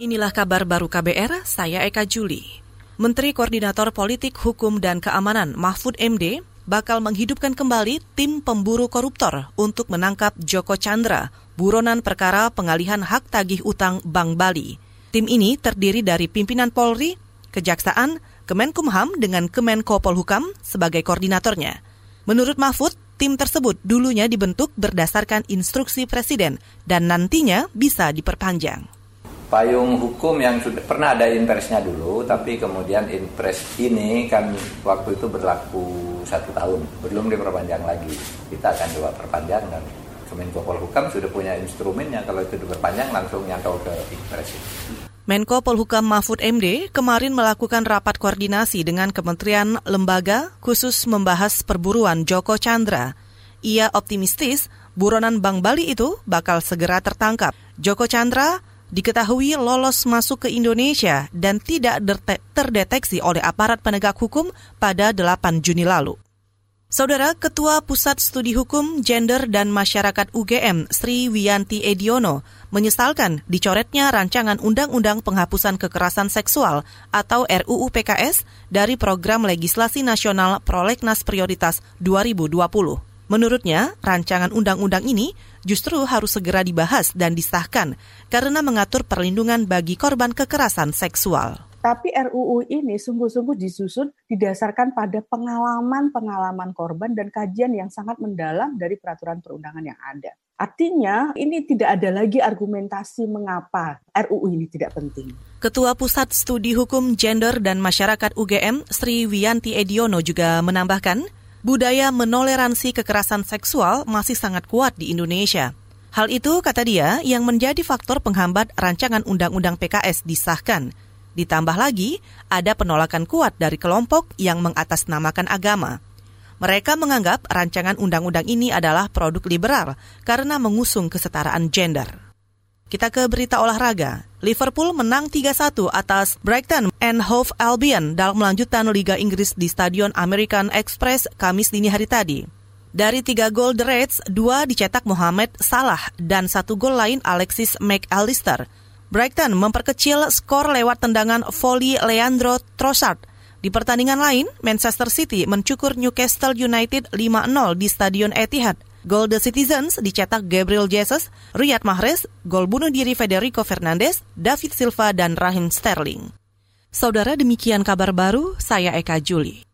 Inilah kabar baru KBR, saya Eka Juli. Menteri Koordinator Politik, Hukum, dan Keamanan Mahfud MD bakal menghidupkan kembali tim pemburu koruptor untuk menangkap Joko Chandra, buronan perkara pengalihan hak tagih utang Bank Bali. Tim ini terdiri dari pimpinan Polri, Kejaksaan, Kemenkumham dengan Kemenko Polhukam sebagai koordinatornya. Menurut Mahfud, tim tersebut dulunya dibentuk berdasarkan instruksi Presiden dan nantinya bisa diperpanjang payung hukum yang sudah pernah ada impresnya dulu, tapi kemudian impres ini kan waktu itu berlaku satu tahun, belum diperpanjang lagi. Kita akan coba perpanjang dan Kemenko Polhukam sudah punya instrumennya kalau itu diperpanjang langsung nyantol ke impres. Menko Polhukam Mahfud MD kemarin melakukan rapat koordinasi dengan kementerian lembaga khusus membahas perburuan Joko Chandra. Ia optimistis buronan Bank Bali itu bakal segera tertangkap. Joko Chandra diketahui lolos masuk ke Indonesia dan tidak terdeteksi oleh aparat penegak hukum pada 8 Juni lalu. Saudara Ketua Pusat Studi Hukum, Gender dan Masyarakat UGM, Sri Wiyanti Ediono, menyesalkan dicoretnya rancangan Undang-Undang Penghapusan Kekerasan Seksual atau RUU PKS dari Program Legislasi Nasional Prolegnas Prioritas 2020. Menurutnya, rancangan undang-undang ini justru harus segera dibahas dan disahkan karena mengatur perlindungan bagi korban kekerasan seksual. Tapi RUU ini sungguh-sungguh disusun didasarkan pada pengalaman-pengalaman korban dan kajian yang sangat mendalam dari peraturan perundangan yang ada. Artinya ini tidak ada lagi argumentasi mengapa RUU ini tidak penting. Ketua Pusat Studi Hukum Gender dan Masyarakat UGM Sri Wiyanti Ediono juga menambahkan, budaya menoleransi kekerasan seksual masih sangat kuat di Indonesia. Hal itu, kata dia, yang menjadi faktor penghambat rancangan Undang-Undang PKS disahkan. Ditambah lagi, ada penolakan kuat dari kelompok yang mengatasnamakan agama. Mereka menganggap rancangan undang-undang ini adalah produk liberal karena mengusung kesetaraan gender. Kita ke berita olahraga. Liverpool menang 3-1 atas Brighton and Hove Albion dalam melanjutkan Liga Inggris di Stadion American Express Kamis dini hari tadi. Dari tiga gol The Reds, dua dicetak Mohamed Salah dan satu gol lain Alexis McAllister. Brighton memperkecil skor lewat tendangan volley Leandro Trossard. Di pertandingan lain, Manchester City mencukur Newcastle United 5-0 di Stadion Etihad. Gol The Citizens dicetak Gabriel Jesus, Riyad Mahrez, gol bunuh diri Federico Fernandez, David Silva, dan Rahim Sterling. Saudara demikian kabar baru, saya Eka Juli.